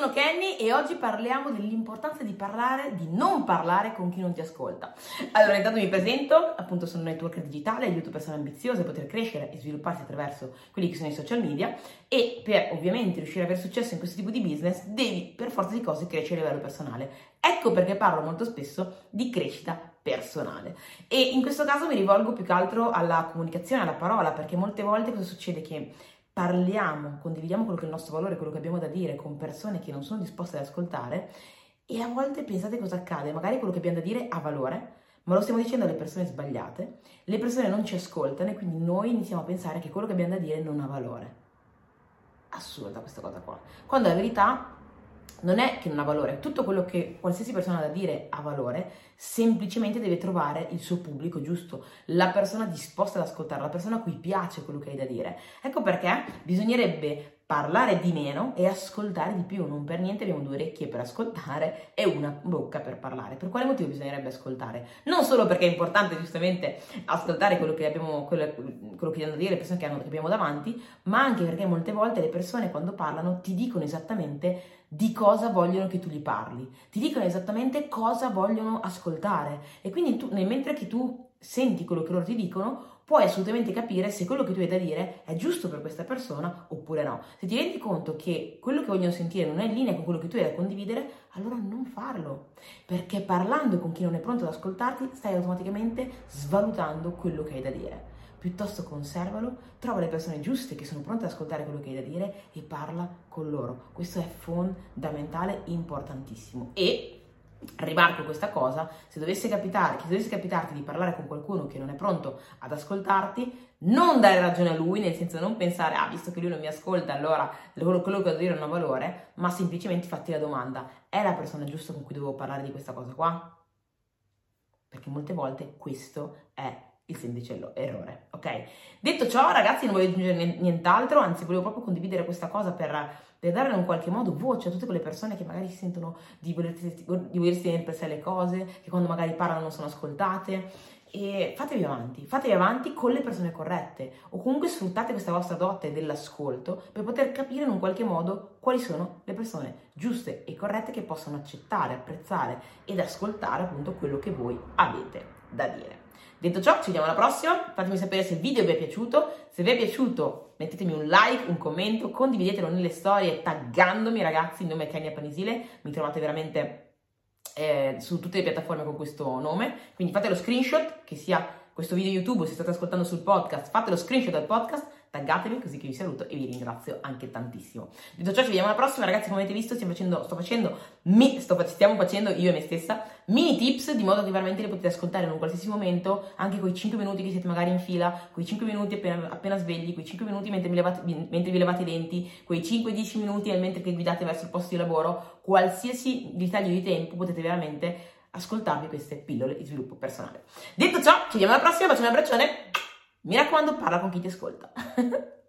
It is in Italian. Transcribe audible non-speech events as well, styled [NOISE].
sono Kenny e oggi parliamo dell'importanza di parlare, di non parlare con chi non ti ascolta. Allora, intanto mi presento, appunto sono un networker digitale, aiuto persone ambiziose a poter crescere e svilupparsi attraverso quelli che sono i social media e per ovviamente riuscire ad avere successo in questo tipo di business devi per forza di cose crescere a livello personale. Ecco perché parlo molto spesso di crescita personale. E in questo caso mi rivolgo più che altro alla comunicazione, alla parola, perché molte volte cosa succede? Che parliamo, condividiamo quello che è il nostro valore, quello che abbiamo da dire con persone che non sono disposte ad ascoltare e a volte pensate cosa accade, magari quello che abbiamo da dire ha valore, ma lo stiamo dicendo alle persone sbagliate, le persone non ci ascoltano e quindi noi iniziamo a pensare che quello che abbiamo da dire non ha valore. Assurda questa cosa qua. Quando la verità non è che non ha valore, tutto quello che qualsiasi persona ha da dire ha valore, semplicemente deve trovare il suo pubblico giusto, la persona disposta ad ascoltare, la persona a cui piace quello che hai da dire. Ecco perché bisognerebbe parlare di meno e ascoltare di più. Non per niente abbiamo due orecchie per ascoltare e una bocca per parlare. Per quale motivo bisognerebbe ascoltare? Non solo perché è importante giustamente ascoltare quello che abbiamo, quello, quello che hanno da dire le persone che, hanno, che abbiamo davanti, ma anche perché molte volte le persone quando parlano ti dicono esattamente di cosa vogliono che tu gli parli, ti dicono esattamente cosa vogliono ascoltare e quindi tu, mentre che tu senti quello che loro ti dicono, puoi assolutamente capire se quello che tu hai da dire è giusto per questa persona oppure no. Se ti rendi conto che quello che vogliono sentire non è in linea con quello che tu hai da condividere, allora non farlo, perché parlando con chi non è pronto ad ascoltarti stai automaticamente svalutando quello che hai da dire. Piuttosto conservalo, trova le persone giuste che sono pronte ad ascoltare quello che hai da dire e parla con loro. Questo è fondamentale, importantissimo. E rimarco questa cosa, se dovesse, capitare, se dovesse capitarti di parlare con qualcuno che non è pronto ad ascoltarti, non dare ragione a lui, nel senso non pensare, ah, visto che lui non mi ascolta, allora quello, che da dire non ha valore, ma semplicemente fatti la domanda, è la persona giusta con cui devo parlare di questa cosa qua? Perché molte volte questo è il semplice errore, ok? Detto ciò, ragazzi, non voglio aggiungere nient'altro, anzi volevo proprio condividere questa cosa per, per dare in qualche modo voce a tutte quelle persone che magari si sentono di volersi, di volersi tenere per sé le cose, che quando magari parlano non sono ascoltate. E fatevi avanti, fatevi avanti con le persone corrette o comunque sfruttate questa vostra dote dell'ascolto per poter capire in un qualche modo quali sono le persone giuste e corrette che possono accettare, apprezzare ed ascoltare appunto quello che voi avete da dire. Detto ciò, ci vediamo alla prossima. Fatemi sapere se il video vi è piaciuto. Se vi è piaciuto, mettetemi un like, un commento, condividetelo nelle storie taggandomi, ragazzi. Il nome è Kenya Panisile. Mi trovate veramente eh, su tutte le piattaforme con questo nome. Quindi fate lo screenshot, che sia questo video YouTube se state ascoltando sul podcast, fate lo screenshot del podcast taggatemi così che vi saluto e vi ringrazio anche tantissimo. Detto ciò ci vediamo alla prossima ragazzi, come avete visto facendo, sto facendo, mi, sto, stiamo facendo io e me stessa mini tips di modo che veramente le potete ascoltare in un qualsiasi momento, anche quei 5 minuti che siete magari in fila, quei 5 minuti appena, appena svegli, quei 5 minuti mentre, levate, mentre vi lavate i denti, quei 5-10 minuti mentre che guidate verso il posto di lavoro, qualsiasi ritaglio di tempo potete veramente ascoltarvi queste pillole di sviluppo personale. Detto ciò, ci vediamo alla prossima, faccio un abbraccione mi raccomando, parla con chi ti ascolta. [LAUGHS]